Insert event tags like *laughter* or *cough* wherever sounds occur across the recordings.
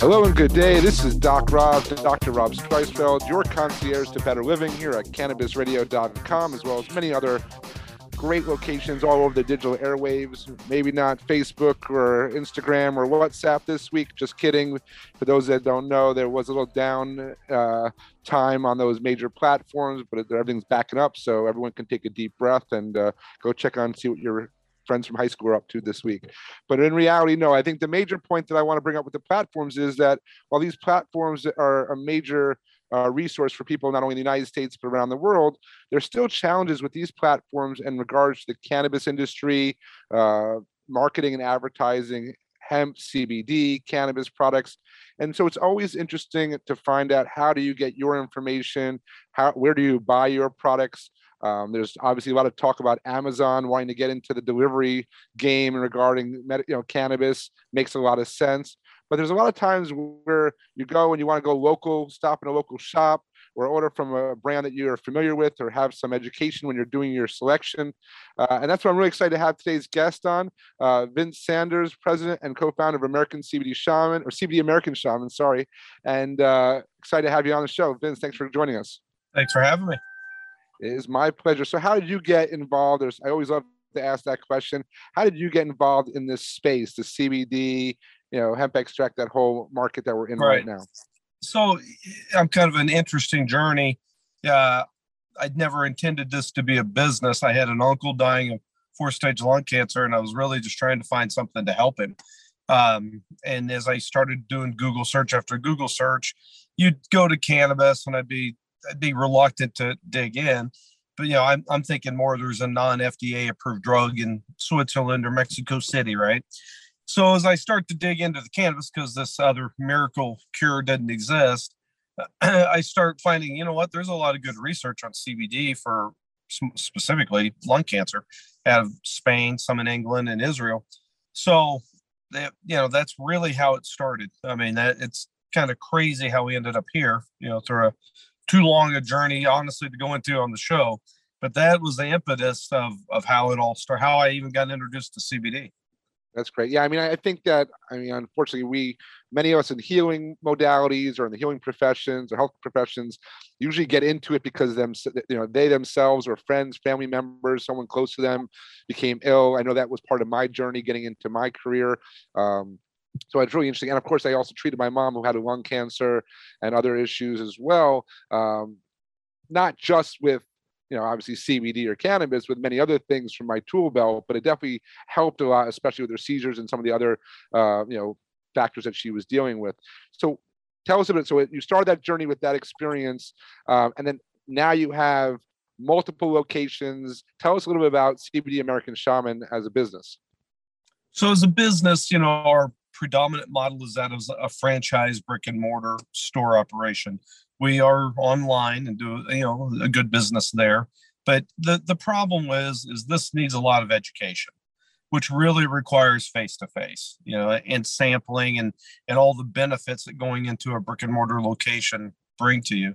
Hello and good day. This is Doc Rob, Dr. Rob Streisfeld, your concierge to better living here at CannabisRadio.com, as well as many other great locations all over the digital airwaves. Maybe not Facebook or Instagram or WhatsApp this week. Just kidding. For those that don't know, there was a little down uh, time on those major platforms, but everything's backing up, so everyone can take a deep breath and uh, go check on see what your friends from high school are up to this week. But in reality, no. I think the major point that I want to bring up with the platforms is that while these platforms are a major uh, resource for people not only in the United States but around the world. There's still challenges with these platforms in regards to the cannabis industry, uh, marketing and advertising, hemp, CBD, cannabis products, and so it's always interesting to find out how do you get your information, how where do you buy your products. Um, there's obviously a lot of talk about Amazon wanting to get into the delivery game regarding you know cannabis makes a lot of sense. But there's a lot of times where you go and you want to go local, stop in a local shop, or order from a brand that you're familiar with, or have some education when you're doing your selection. Uh, and that's what I'm really excited to have today's guest on, uh, Vince Sanders, president and co-founder of American CBD Shaman, or CBD American Shaman, sorry. And uh, excited to have you on the show, Vince. Thanks for joining us. Thanks for having me. It is my pleasure. So, how did you get involved? There's, I always love to ask that question. How did you get involved in this space, the CBD you know hemp extract that whole market that we're in right, right now so i'm kind of an interesting journey uh, i'd never intended this to be a business i had an uncle dying of four stage lung cancer and i was really just trying to find something to help him um, and as i started doing google search after google search you'd go to cannabis and i'd be i'd be reluctant to dig in but you know i'm, I'm thinking more there's a non-fda approved drug in switzerland or mexico city right so as I start to dig into the cannabis, because this other miracle cure doesn't exist, *clears throat* I start finding, you know what, there's a lot of good research on CBD for specifically lung cancer out of Spain, some in England and Israel. So that you know, that's really how it started. I mean, that it's kind of crazy how we ended up here, you know, through a too long a journey, honestly, to go into on the show. But that was the impetus of of how it all started, how I even got introduced to CBD. That's great. Yeah, I mean, I think that I mean, unfortunately, we many of us in healing modalities or in the healing professions or health professions usually get into it because them, you know, they themselves or friends, family members, someone close to them became ill. I know that was part of my journey getting into my career. Um, so it's really interesting. And of course, I also treated my mom who had lung cancer and other issues as well. Um, not just with you know, obviously CBD or cannabis with many other things from my tool belt, but it definitely helped a lot, especially with her seizures and some of the other, uh, you know, factors that she was dealing with. So tell us a bit. So you started that journey with that experience, um, and then now you have multiple locations. Tell us a little bit about CBD American Shaman as a business. So as a business, you know, our predominant model is that of a franchise brick and mortar store operation. We are online and do you know a good business there. But the the problem is is this needs a lot of education which really requires face to face you know and sampling and and all the benefits that going into a brick and mortar location bring to you.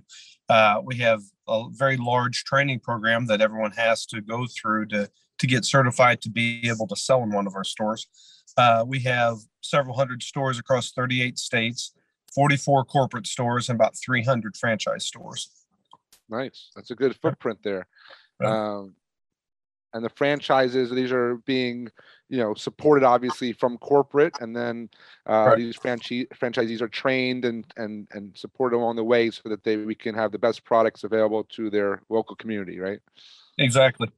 Uh, we have a very large training program that everyone has to go through to to get certified to be able to sell in one of our stores. Uh, we have several hundred stores across 38 states 44 corporate stores and about 300 franchise stores. Nice. That's a good footprint there. Um, and the franchises, these are being, you know, supported obviously from corporate, and then uh, right. these franchise franchisees are trained and and and supported along the way so that they we can have the best products available to their local community, right? Exactly.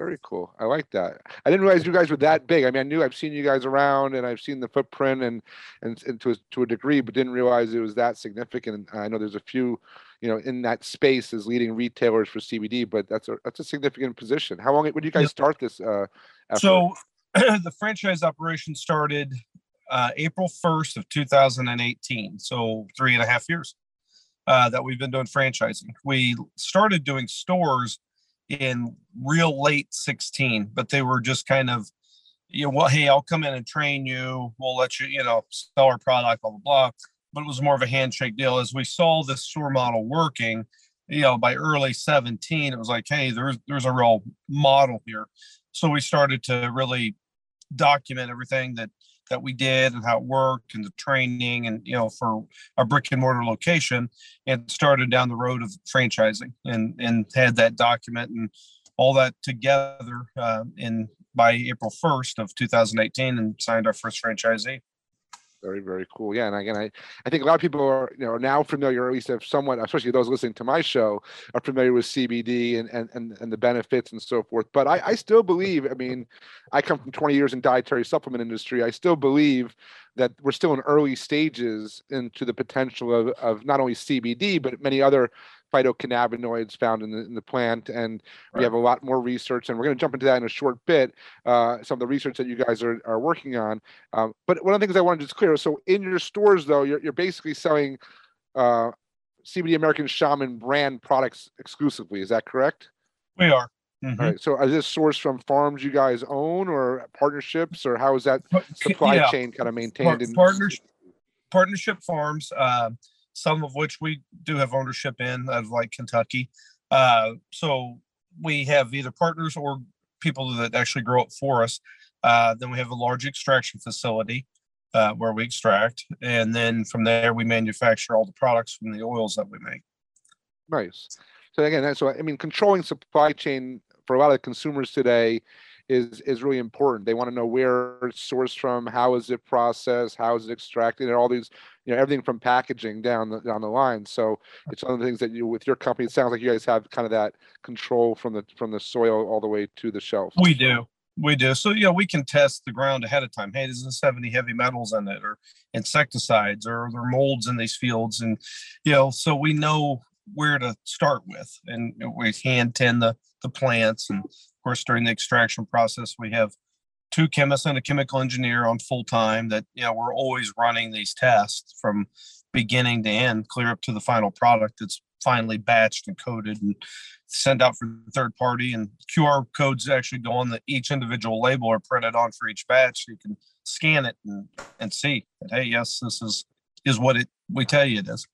Very cool. I like that. I didn't realize you guys were that big. I mean, I knew I've seen you guys around and I've seen the footprint and and, and to a, to a degree, but didn't realize it was that significant. And I know there's a few, you know, in that space as leading retailers for CBD, but that's a that's a significant position. How long when did you guys start this? Uh, so *clears throat* the franchise operation started uh, April 1st of 2018. So three and a half years uh, that we've been doing franchising. We started doing stores in real late 16, but they were just kind of, you know, well, hey, I'll come in and train you. We'll let you, you know, sell our product, blah, blah, blah. But it was more of a handshake deal. As we saw this store model working, you know, by early 17, it was like, hey, there's there's a real model here. So we started to really document everything that that we did and how it worked and the training and you know for a brick and mortar location and started down the road of franchising and and had that document and all that together uh, in by April 1st of 2018 and signed our first franchisee. Very, very cool. Yeah, and again, I, I think a lot of people are you know now familiar, at least have somewhat, especially those listening to my show, are familiar with CBD and and and, and the benefits and so forth. But I, I still believe, I mean, I come from 20 years in dietary supplement industry. I still believe that we're still in early stages into the potential of, of not only CBD but many other phytocannabinoids found in the, in the plant. And right. we have a lot more research, and we're going to jump into that in a short bit. Uh, some of the research that you guys are, are working on. Um, but one of the things I wanted to just clear so in your stores, though, you're, you're basically selling uh, CBD American Shaman brand products exclusively. Is that correct? We are. Mm-hmm. All right. So is this sourced from farms you guys own or partnerships, or how is that supply yeah. chain kind of maintained? in- partnership, partnership farms. Uh, some of which we do have ownership in, of like Kentucky. Uh, so we have either partners or people that actually grow it for us. Uh, then we have a large extraction facility uh, where we extract, and then from there we manufacture all the products from the oils that we make. Nice. So again, so I mean, controlling supply chain for a lot of consumers today is is really important. They want to know where it's sourced from, how is it processed, how is it extracted, and all these, you know, everything from packaging down the down the line. So it's one of the things that you with your company. It sounds like you guys have kind of that control from the from the soil all the way to the shelf. We do. We do. So, you know, we can test the ground ahead of time. Hey, does this have any heavy metals in it or insecticides or are there molds in these fields? And, you know, so we know where to start with and we hand tend the, the plants and of course, during the extraction process, we have two chemists and a chemical engineer on full time that, you know, we're always running these tests from beginning to end, clear up to the final product that's finally batched and coded and sent out for the third party. And QR codes actually go on the each individual label are printed on for each batch. So you can scan it and, and see that, hey, yes, this is is what it we tell you it is.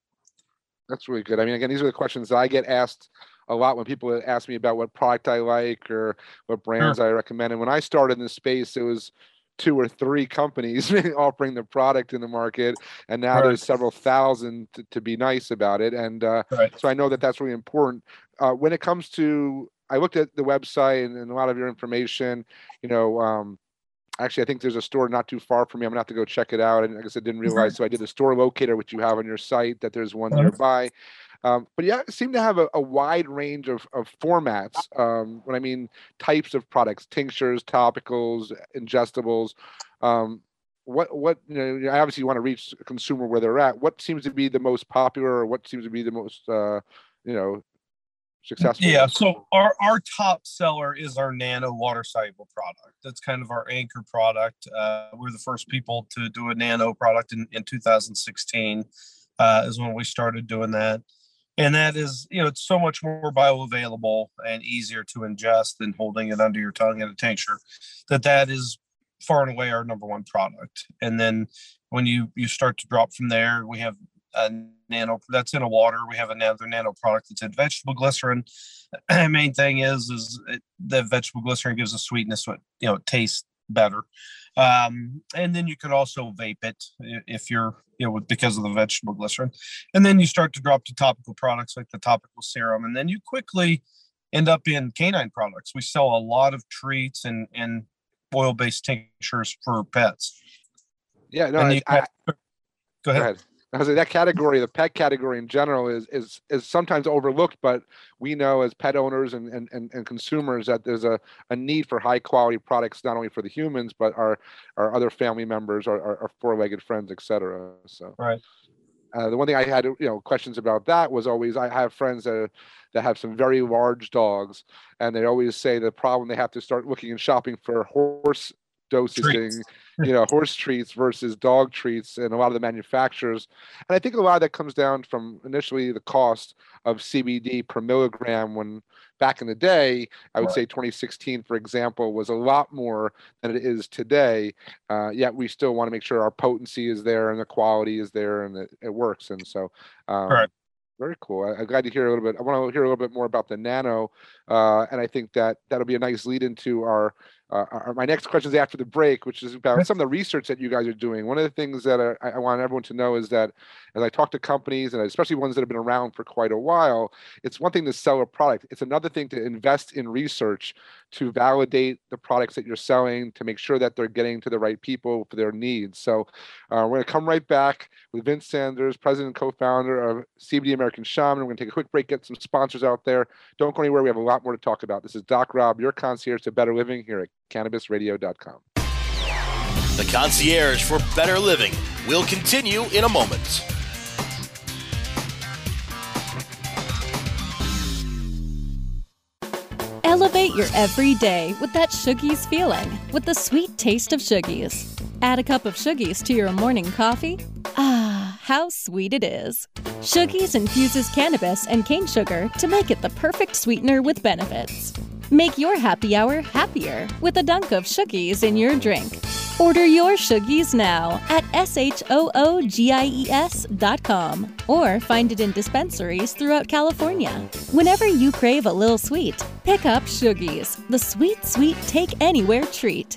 That's really good. I mean, again, these are the questions that I get asked a lot when people ask me about what product I like or what brands. I recommend. And when I started in the space, it was two or three companies *laughs* offering the product in the market and now right. there's several thousand to, to, be nice about it and uh, right. so i know that that's really important uh, when it comes to i looked at the website and, and a lot of your information you know um, actually i think there's a store not too far from me i'm gonna have to go check it out and i guess i didn't realize so i did a store locator which you have on your site that there's one nearby um, but yeah, seem to have a, a wide range of, of formats. Um, when I mean types of products, tinctures, topicals, ingestibles. Um, what what you know, obviously you want to reach a consumer where they're at. What seems to be the most popular, or what seems to be the most uh, you know successful? Yeah, so our our top seller is our nano water soluble product. That's kind of our anchor product. Uh, we're the first people to do a nano product in in 2016. Uh, is when we started doing that and that is you know it's so much more bioavailable and easier to ingest than holding it under your tongue in a tincture that that is far and away our number one product and then when you you start to drop from there we have a nano that's in a water we have another nano product that's in vegetable glycerin *clears throat* main thing is is it, the vegetable glycerin gives a sweetness so it you know it tastes better um, and then you could also vape it if you're, you know, because of the vegetable glycerin. And then you start to drop to topical products like the topical serum. And then you quickly end up in canine products. We sell a lot of treats and, and oil based tinctures for pets. Yeah, no, I, I, go ahead. Go ahead. I was like, that category, the pet category in general, is is is sometimes overlooked, but we know as pet owners and and, and, and consumers that there's a, a need for high quality products not only for the humans but our our other family members, our, our, our four legged friends, etc. So right. Uh, the one thing I had, you know, questions about that was always I have friends that that have some very large dogs, and they always say the problem they have to start looking and shopping for horse dosaging you know, horse treats versus dog treats and a lot of the manufacturers. And I think a lot of that comes down from initially the cost of CBD per milligram when back in the day, I would right. say 2016, for example, was a lot more than it is today. Uh, yet we still want to make sure our potency is there and the quality is there and it, it works. And so, um, right. Very cool. I, am glad to hear a little bit. I want to hear a little bit more about the nano, uh, and I think that that'll be a nice lead into our uh, our, my next question is after the break, which is about some of the research that you guys are doing. One of the things that I, I, want everyone to know is that as I talk to companies, and especially ones that have been around for quite a while, it's one thing to sell a product. It's another thing to invest in research to validate the products that you're selling, to make sure that they're getting to the right people for their needs. So uh, we're going to come right back with Vince Sanders, president and co-founder of CBD American Shaman. We're going to take a quick break, get some sponsors out there. Don't go anywhere. We have a lot more to talk about. This is Doc Rob, your concierge to better living here at cannabisradio.com. The concierge for better living will continue in a moment. Elevate your everyday with that Shoogies feeling with the sweet taste of Shoogies. Add a cup of Shoogies to your morning coffee. Ah, how sweet it is. Shoogies infuses cannabis and cane sugar to make it the perfect sweetener with benefits. Make your happy hour happier with a dunk of Shoogies in your drink. Order your Shoogies now at S-H-O-O-G-I-E-S dot com or find it in dispensaries throughout California. Whenever you crave a little sweet, pick up Shoogies, the sweet, sweet take anywhere treat.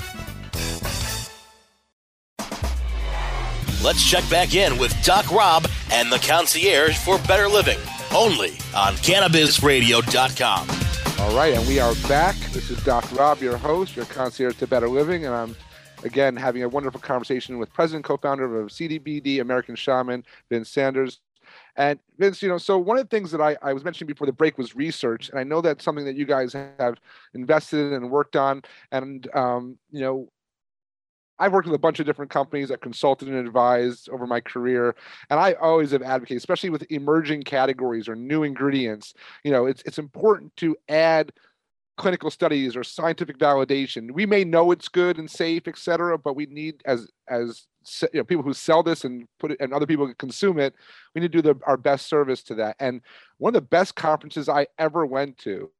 Let's check back in with Doc Rob and the concierge for better living, only on CannabisRadio.com. All right, and we are back. This is Doc Rob, your host, your concierge to better living, and I'm again having a wonderful conversation with president co-founder of CDBD American Shaman, Vince Sanders. And Vince, you know, so one of the things that I, I was mentioning before the break was research, and I know that's something that you guys have invested in and worked on. And um, you know, I've worked with a bunch of different companies that consulted and advised over my career, and I always have advocated, especially with emerging categories or new ingredients. You know, it's it's important to add clinical studies or scientific validation. We may know it's good and safe, et cetera, but we need as as you know people who sell this and put it and other people consume it we need to do the, our best service to that and one of the best conferences i ever went to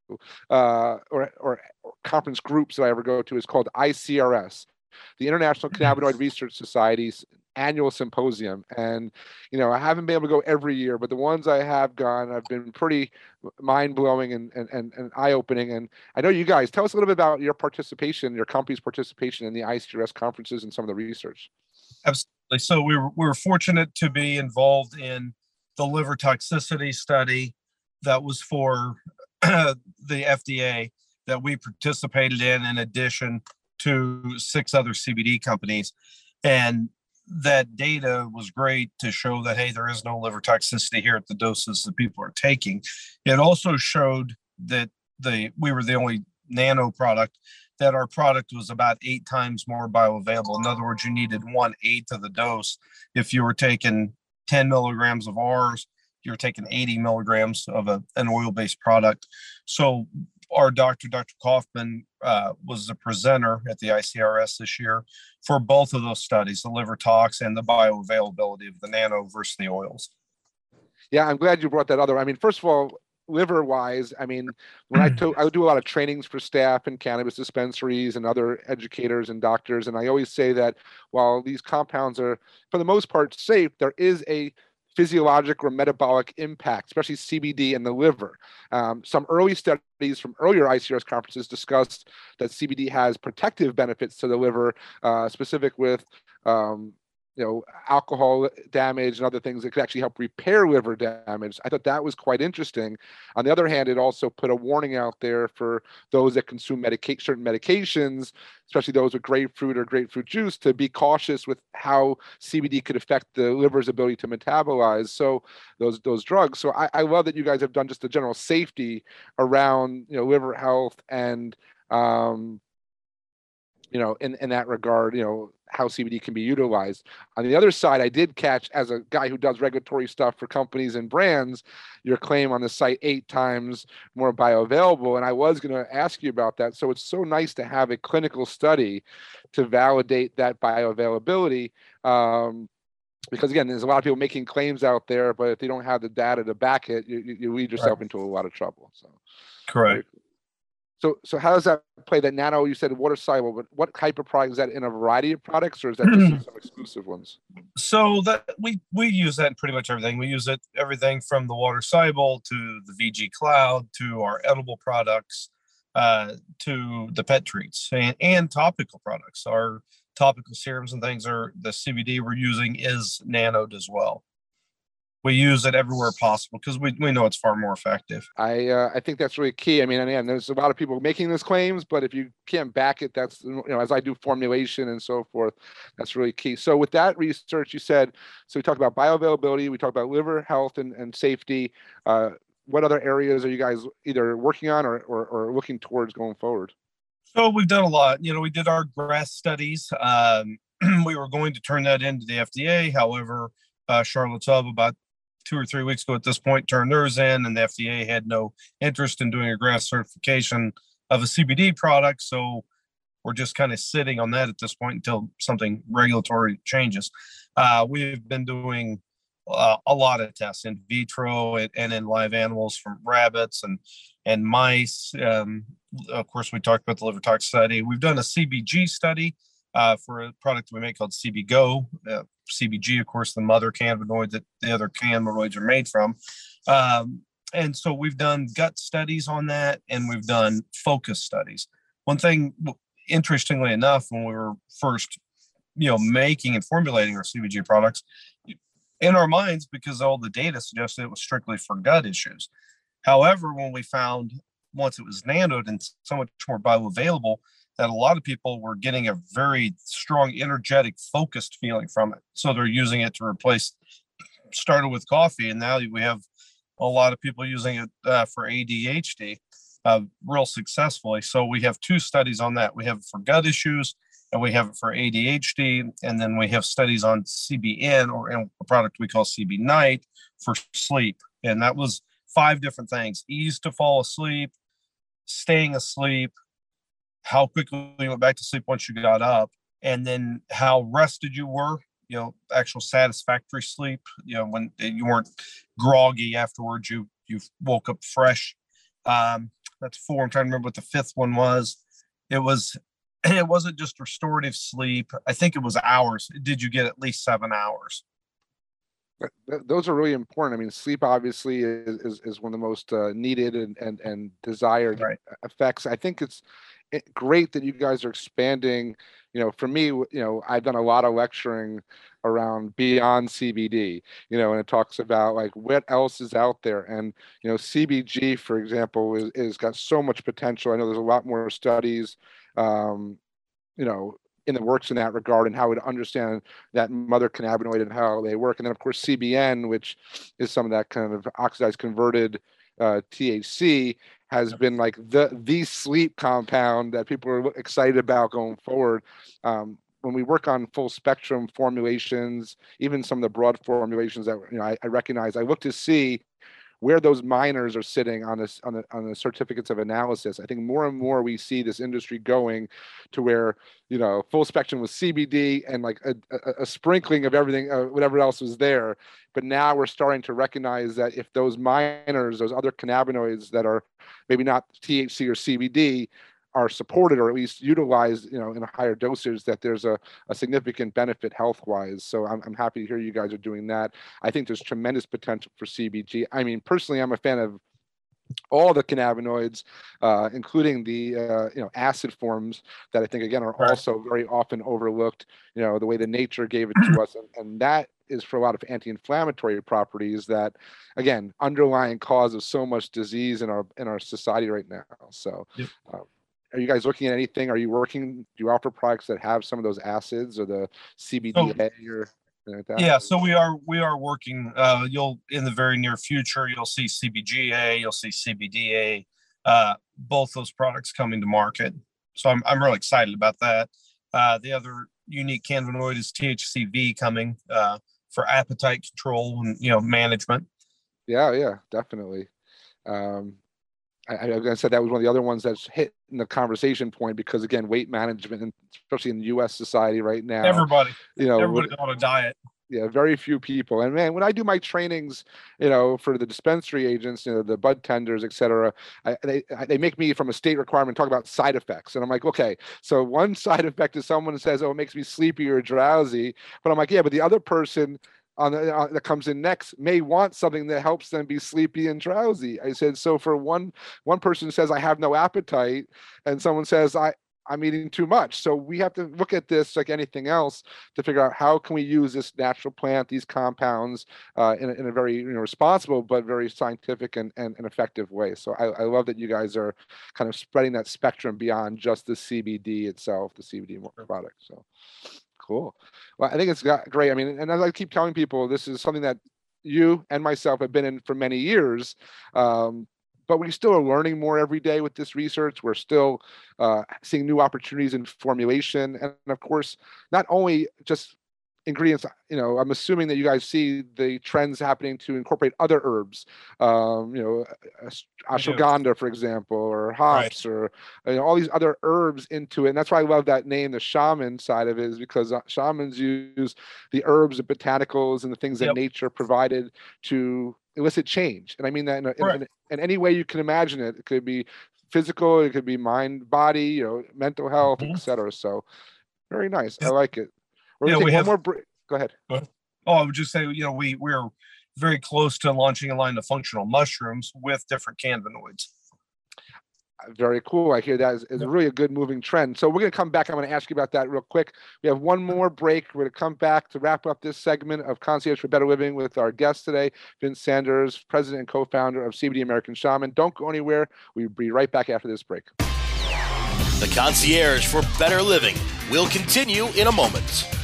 uh, or, or conference groups that i ever go to is called icrs the International Cannabinoid Research Society's annual symposium. And, you know, I haven't been able to go every year, but the ones I have gone I've been pretty mind blowing and, and, and, and eye opening. And I know you guys, tell us a little bit about your participation, your company's participation in the ICRS conferences and some of the research. Absolutely. So we were, we were fortunate to be involved in the liver toxicity study that was for *clears throat* the FDA that we participated in, in addition to six other CBD companies. And that data was great to show that, hey, there is no liver toxicity here at the doses that people are taking. It also showed that the we were the only nano product that our product was about eight times more bioavailable. In other words, you needed one eighth of the dose if you were taking 10 milligrams of ours you're taking 80 milligrams of a, an oil-based product. So our doctor, Dr. Kaufman, uh, was the presenter at the ICRS this year for both of those studies, the liver tox and the bioavailability of the nano versus the oils. Yeah, I'm glad you brought that other. I mean, first of all, liver wise, I mean, when I, *clears throat* to, I do a lot of trainings for staff in cannabis dispensaries and other educators and doctors, and I always say that while these compounds are, for the most part, safe, there is a physiologic or metabolic impact, especially CBD in the liver. Um, some early studies from earlier ICRS conferences discussed that CBD has protective benefits to the liver, uh, specific with um, you know alcohol damage and other things that could actually help repair liver damage. I thought that was quite interesting. On the other hand it also put a warning out there for those that consume medica- certain medications especially those with grapefruit or grapefruit juice to be cautious with how cbd could affect the liver's ability to metabolize. So those those drugs. So i, I love that you guys have done just a general safety around you know liver health and um, you know in in that regard you know how CBD can be utilized. On the other side, I did catch as a guy who does regulatory stuff for companies and brands, your claim on the site eight times more bioavailable. And I was going to ask you about that. So it's so nice to have a clinical study to validate that bioavailability. Um, because again, there's a lot of people making claims out there, but if they don't have the data to back it, you, you lead yourself right. into a lot of trouble. So, correct. So, so how does that play? That nano, you said water soluble, but what type of product is that in a variety of products, or is that just *clears throat* some exclusive ones? So that we we use that in pretty much everything. We use it everything from the water soluble to the VG Cloud to our edible products uh, to the pet treats and, and topical products. Our topical serums and things are the CBD we're using is nanoed as well we use it everywhere possible because we, we know it's far more effective. I uh, I think that's really key. I mean, again, there's a lot of people making these claims, but if you can't back it, that's you know, as I do formulation and so forth, that's really key. So with that research, you said so we talked about bioavailability, we talked about liver health and, and safety. Uh, what other areas are you guys either working on or, or, or looking towards going forward? So we've done a lot. You know, we did our GRAS studies. Um, *clears throat* we were going to turn that into the FDA. However, uh, Charlotte's Web about two or three weeks ago at this point turned theirs in, and the FDA had no interest in doing a GRAS certification of a CBD product. So we're just kind of sitting on that at this point until something regulatory changes. Uh, we've been doing uh, a lot of tests in vitro and, and, in live animals from rabbits and and mice. Um, of course, we talked about the liver tox study. We've done a CBG study uh, for a product we make called CBGO. Uh, CBG, of course, the mother cannabinoid that the other cannabinoids are made from. Um, and so we've done gut studies on that and we've done focus studies. One thing, interestingly enough, when we were first, you know, making and formulating our CBG products, in our minds, because all the data suggested it was strictly for gut issues. However, when we found once it was nanoed and so much more bioavailable, that a lot of people were getting a very strong, energetic, focused feeling from it. So they're using it to replace, started with coffee, and now we have a lot of people using it uh, for ADHD uh, real successfully. So we have two studies on that. We have for gut issues and we have it for ADHD. And then we have studies on CBN or a product we call CB Night for sleep. And that was five different things ease to fall asleep, staying asleep, how quickly you went back to sleep once you got up, and then how rested you were. You know, actual satisfactory sleep. You know, when you weren't groggy afterwards, you you woke up fresh. Um, that's four. I'm trying to remember what the fifth one was. It was *clears throat* it wasn't just restorative sleep. I think it was hours. Did you get at least seven hours? those are really important. I mean, sleep obviously is, is, is one of the most uh, needed and, and, and desired right. effects. I think it's great that you guys are expanding. You know, for me, you know, I've done a lot of lecturing around beyond CBD, you know, and it talks about like what else is out there. And, you know, CBG, for example, is, is got so much potential. I know there's a lot more studies, um, you know, in the works in that regard and how to understand that mother cannabinoid and how they work. And then, of course, CBN, which is some of that kind of oxidized converted uh, THC, has been like the the sleep compound that people are excited about going forward. Um, when we work on full spectrum formulations, even some of the broad formulations that you know I, I recognize, I look to see where those minors are sitting on this on the on the certificates of analysis. I think more and more we see this industry going to where you know full spectrum with CBD and like a, a, a sprinkling of everything, uh, whatever else was there. But now we're starting to recognize that if those minors, those other cannabinoids that are maybe not THC or CBD, are supported or at least utilized, you know, in a higher dosage, that there's a, a significant benefit health wise. So I'm, I'm happy to hear you guys are doing that. I think there's tremendous potential for CBG. I mean, personally, I'm a fan of all the cannabinoids, uh, including the uh, you know acid forms that I think again are right. also very often overlooked. You know the way the nature gave it to *clears throat* us, and, and that is for a lot of anti-inflammatory properties that again underlying cause of so much disease in our in our society right now. So. Yep. Um, are you guys looking at anything? Are you working? Do you offer products that have some of those acids or the CBDA so, or like that? Yeah, so we are we are working. Uh, you'll in the very near future, you'll see CBGA, you'll see CBDA, uh, both those products coming to market. So I'm I'm really excited about that. Uh, the other unique cannabinoid is THCV coming uh, for appetite control and you know management. Yeah, yeah, definitely. Um, I, I said that was one of the other ones that's hit in the conversation point because again, weight management, and especially in the U.S. society right now, everybody, you know, everybody on a diet. Yeah, very few people. And man, when I do my trainings, you know, for the dispensary agents, you know, the bud tenders, et cetera, I, they they make me from a state requirement talk about side effects, and I'm like, okay, so one *laughs* side effect is someone says, oh, it makes me sleepy or drowsy, but I'm like, yeah, but the other person on the, uh, that comes in next may want something that helps them be sleepy and drowsy. I said so for one one person says I have no appetite and someone says I I'm eating too much. So we have to look at this like anything else to figure out how can we use this natural plant, these compounds, uh, in, a, in a very you know, responsible but very scientific and, and, and effective way. So I, I, love that you guys are kind of spreading that spectrum beyond just the CBD itself, the CBD product. So cool. Well, I think it's got great. I mean, and as I keep telling people, this is something that you and myself have been in for many years. Um, but we still are learning more every day with this research. We're still uh, seeing new opportunities in formulation, and of course, not only just ingredients you know i'm assuming that you guys see the trends happening to incorporate other herbs um you know ashwagandha for example or hops right. or you know, all these other herbs into it and that's why i love that name the shaman side of it is because uh, shamans use the herbs and botanicals and the things that yep. nature provided to elicit change and i mean that in, a, right. in, in any way you can imagine it it could be physical it could be mind body you know mental health mm-hmm. etc so very nice i like it we're yeah, we have more. Break. Go ahead. Oh, I would just say, you know, we we're very close to launching a line of functional mushrooms with different cannabinoids. Uh, very cool. I hear that is, is really a good moving trend. So we're going to come back. I'm going to ask you about that real quick. We have one more break. We're going to come back to wrap up this segment of Concierge for Better Living with our guest today, Vince Sanders, president and co-founder of CBD American Shaman. Don't go anywhere. We'll be right back after this break. The Concierge for Better Living will continue in a moment.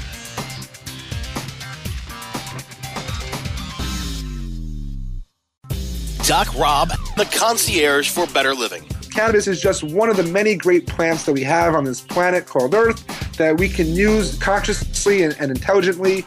Doc Rob, the concierge for better living. Cannabis is just one of the many great plants that we have on this planet called Earth that we can use consciously and, and intelligently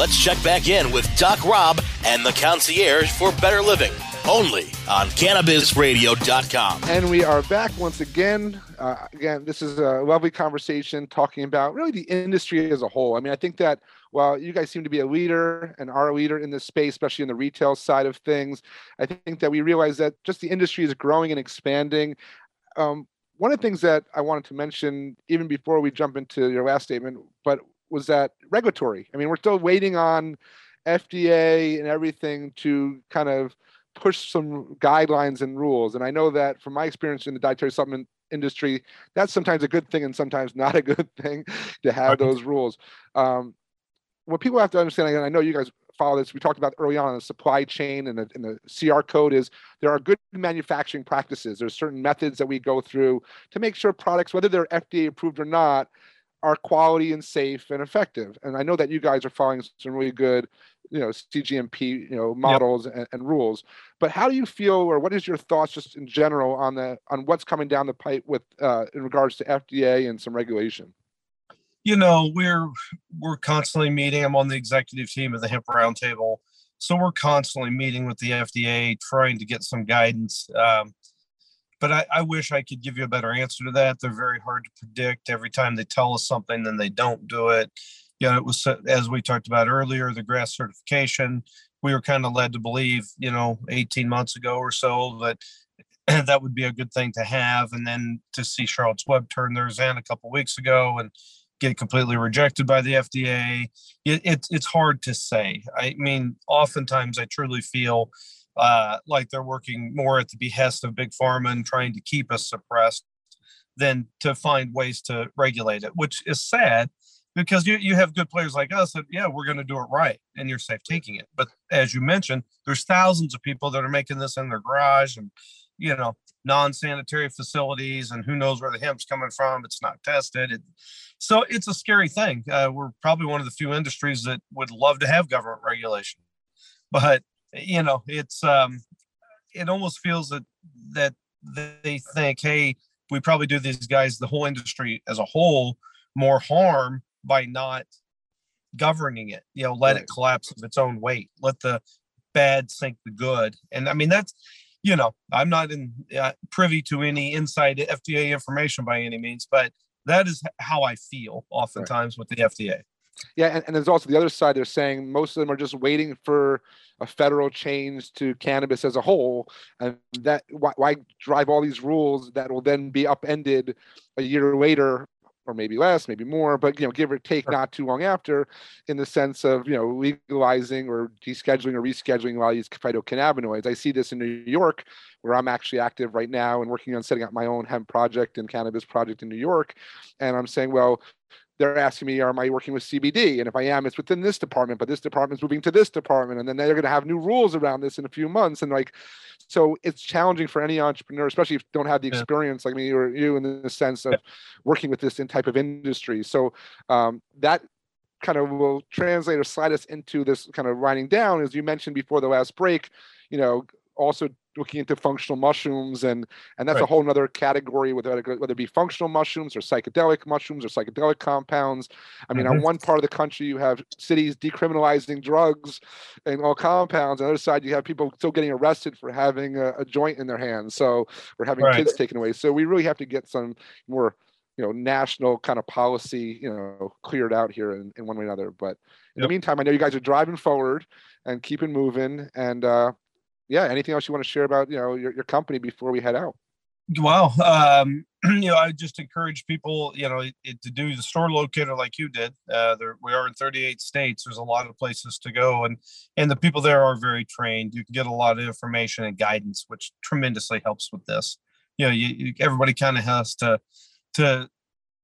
Let's check back in with Doc Rob and the Concierge for Better Living only on cannabisradio.com. And we are back once again. Uh, again, this is a lovely conversation talking about really the industry as a whole. I mean, I think that while you guys seem to be a leader and are a leader in this space, especially in the retail side of things, I think that we realize that just the industry is growing and expanding. Um, one of the things that I wanted to mention, even before we jump into your last statement, but was that regulatory. I mean, we're still waiting on FDA and everything to kind of push some guidelines and rules. And I know that from my experience in the dietary supplement industry, that's sometimes a good thing and sometimes *laughs* not a good thing to have those rules. Um, what people have to understand, and I know you guys follow this, we talked about early on in the supply chain and the, and the QR code is there are good manufacturing practices. There's certain methods that we go through to make sure products, whether they're FDA approved or not, are quality and safe and effective. And I know that you guys are following some really good, you know, CGMP, you know, models yep. and, and, rules. But how do you feel, or what is your thoughts just in general on the on what's coming down the pipe with uh, in regards to FDA and some regulation? You know, we're we're constantly meeting. I'm on the executive team of the Hemp Roundtable, so we're constantly meeting with the FDA, trying to get some guidance. Um, but I, I, wish I could give you a better answer to that. They're very hard to predict. Every time they tell us something, then they don't do it. You know, it was uh, as we talked about earlier, the GRAS certification. We were kind of led to believe, you know, 18 months ago or so that *clears throat* that would be a good thing to have, and then to see Charlotte's Web turn theirs in a couple weeks ago and get completely rejected by the FDA. It, it, it's hard to say. I mean, oftentimes I truly feel uh, like they're working more at the behest of big pharma and trying to keep us suppressed than to find ways to regulate it, which is sad because you, you have good players like us that, yeah, we're going to do it right and you're safe taking it. But as you mentioned, there's thousands of people that are making this in their garage and, you know, non-sanitary facilities and who knows where the hemp's coming from. It's not tested. It, so it's a scary thing. Uh, we're probably one of the few industries that would love to have government regulation, but you know, it's, um, it almost feels that, that they think, Hey, we probably do these guys, the whole industry as a whole, more harm by not governing it. You know, let right. it collapse of its own weight. Let the bad sink the good. And I mean, that's you know, I'm not in uh, privy to any inside FDA information by any means, but that is how I feel oftentimes right. with the FDA. Yeah, and, and, there's also the other side. They're saying most of them are just waiting for a federal change to cannabis as a whole, and that why, why drive all these rules that will then be upended a year later or maybe less, maybe more, but you know, give or take, sure. not too long after, in the sense of you know legalizing or descheduling or rescheduling a lot of these phytocannabinoids. I see this in New York, where I'm actually active right now and working on setting up my own hemp project and cannabis project in New York, and I'm saying, well, they're asking me, am I working with CBD? And if I am, it's within this department, but this department's moving to this department. And then they're going to have new rules around this in a few months. And like, so it's challenging for any entrepreneur, especially if you don't have the experience like me or you in the sense of working with this in type of industry. So um, that kind of will translate or slide us into this kind of writing down, as you mentioned before the last break, you know, also looking into functional mushrooms and and that's right. a whole other category whether, whether it be functional mushrooms or psychedelic mushrooms or psychedelic compounds i mean mm-hmm. on one part of the country you have cities decriminalizing drugs and all compounds on the other side you have people still getting arrested for having a, a joint in their hands so we're having right. kids taken away so we really have to get some more you know national kind of policy you know cleared out here in, in one way or another but in yep. the meantime i know you guys are driving forward and keeping moving and uh yeah, anything else you want to share about you know your, your company before we head out? Well, um, *clears throat* you know, I just encourage people, you know, it, to do the store locator like you did. Uh, there, we are in 38 states. There's a lot of places to go, and and the people there are very trained. You can get a lot of information and guidance, which tremendously helps with this. You know, you, you, everybody kind of has to to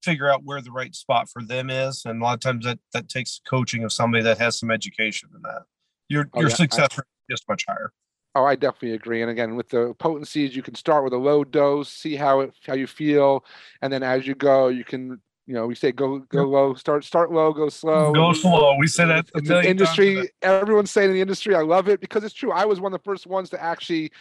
figure out where the right spot for them is, and a lot of times that that takes coaching of somebody that has some education in that. Your oh, your yeah. success rate is much higher. Oh, I definitely agree. And again, with the potencies, you can start with a low dose, see how it how you feel, and then as you go, you can you know we say go go low, start start low, go slow. Go slow. We say that. It's an industry. Everyone's saying in the industry. I love it because it's true. I was one of the first ones to actually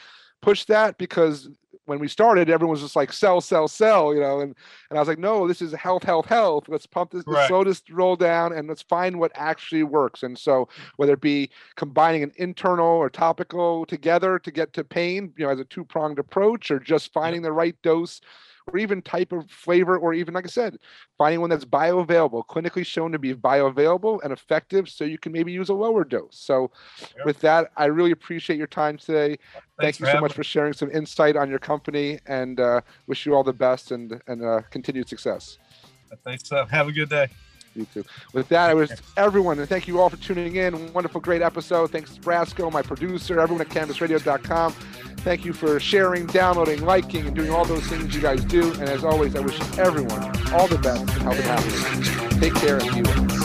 push that because when we started, everyone was just like sell, sell, sell, you know, and and I was like, no, this is health, health, health. Let's pump this, right. slow this roll down, and let's find what actually works. And so, whether it be combining an internal or topical together to get to pain, you know, as a two pronged approach, or just finding the right dose or even type of flavor, or even, like I said, finding one that's bioavailable, clinically shown to be bioavailable and effective, so you can maybe use a lower dose. So, yep. with that, I really appreciate your time today. Thank you so much me. for sharing some insight on your company, and uh, wish you all the best and and uh, continued success. Thanks. Uh, have a good day. With that, I wish everyone, and thank you all for tuning in. Wonderful, great episode. Thanks to Brasco, my producer, everyone at CannabisRadio.com. Thank you for sharing, downloading, liking, and doing all those things you guys do. And as always, I wish everyone all the best and health and happiness. Take care and be well.